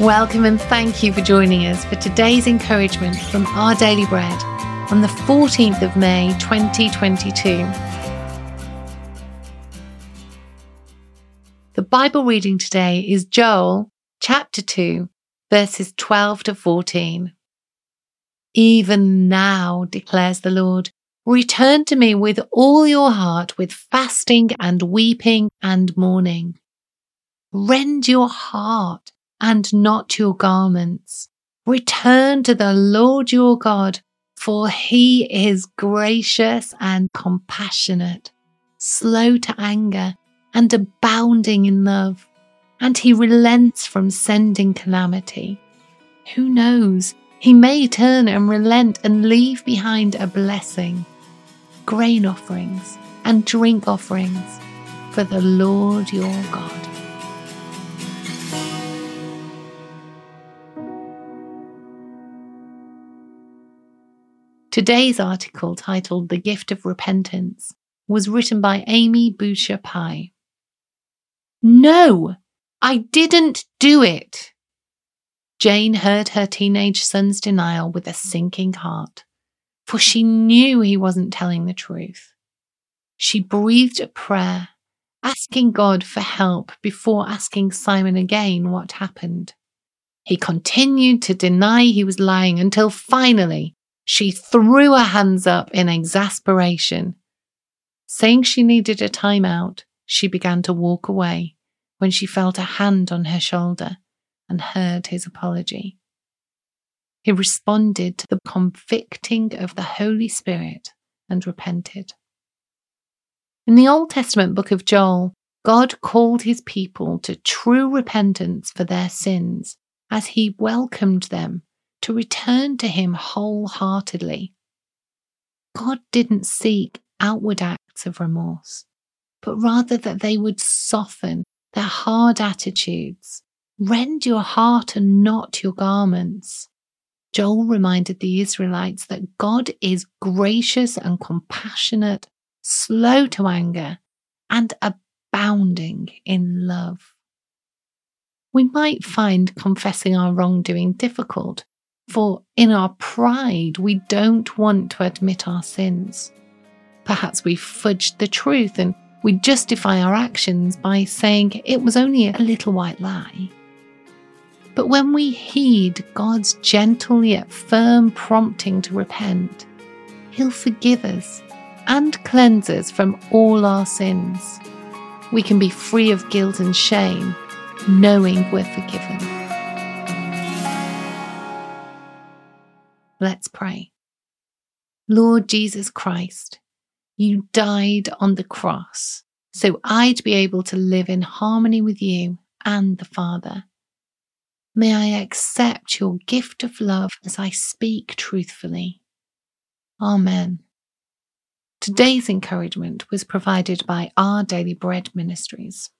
Welcome and thank you for joining us for today's encouragement from Our Daily Bread on the 14th of May 2022. The Bible reading today is Joel chapter 2, verses 12 to 14. Even now, declares the Lord, return to me with all your heart, with fasting and weeping and mourning. Rend your heart and not your garments. Return to the Lord your God, for he is gracious and compassionate, slow to anger, and abounding in love, and he relents from sending calamity. Who knows? He may turn and relent and leave behind a blessing, grain offerings and drink offerings for the Lord your God. Today's article, titled The Gift of Repentance, was written by Amy Boucher Pye. No, I didn't do it. Jane heard her teenage son's denial with a sinking heart, for she knew he wasn't telling the truth. She breathed a prayer, asking God for help before asking Simon again what happened. He continued to deny he was lying until finally she threw her hands up in exasperation. Saying she needed a time out, she began to walk away when she felt a hand on her shoulder and heard his apology. He responded to the convicting of the Holy Spirit and repented. In the Old Testament book of Joel, God called his people to true repentance for their sins as he welcomed them to return to Him wholeheartedly. God didn't seek outward acts of remorse, but rather that they would soften their hard attitudes. Rend your heart and not your garments. Joel reminded the Israelites that God is gracious and compassionate, slow to anger, and abounding in love. We might find confessing our wrongdoing difficult for in our pride, we don't want to admit our sins. Perhaps we fudge the truth and we justify our actions by saying it was only a little white lie. But when we heed God's gentle yet firm prompting to repent, He'll forgive us and cleanse us from all our sins. We can be free of guilt and shame, knowing we're forgiven. Let's pray. Lord Jesus Christ, you died on the cross so I'd be able to live in harmony with you and the Father. May I accept your gift of love as I speak truthfully. Amen. Today's encouragement was provided by Our Daily Bread Ministries.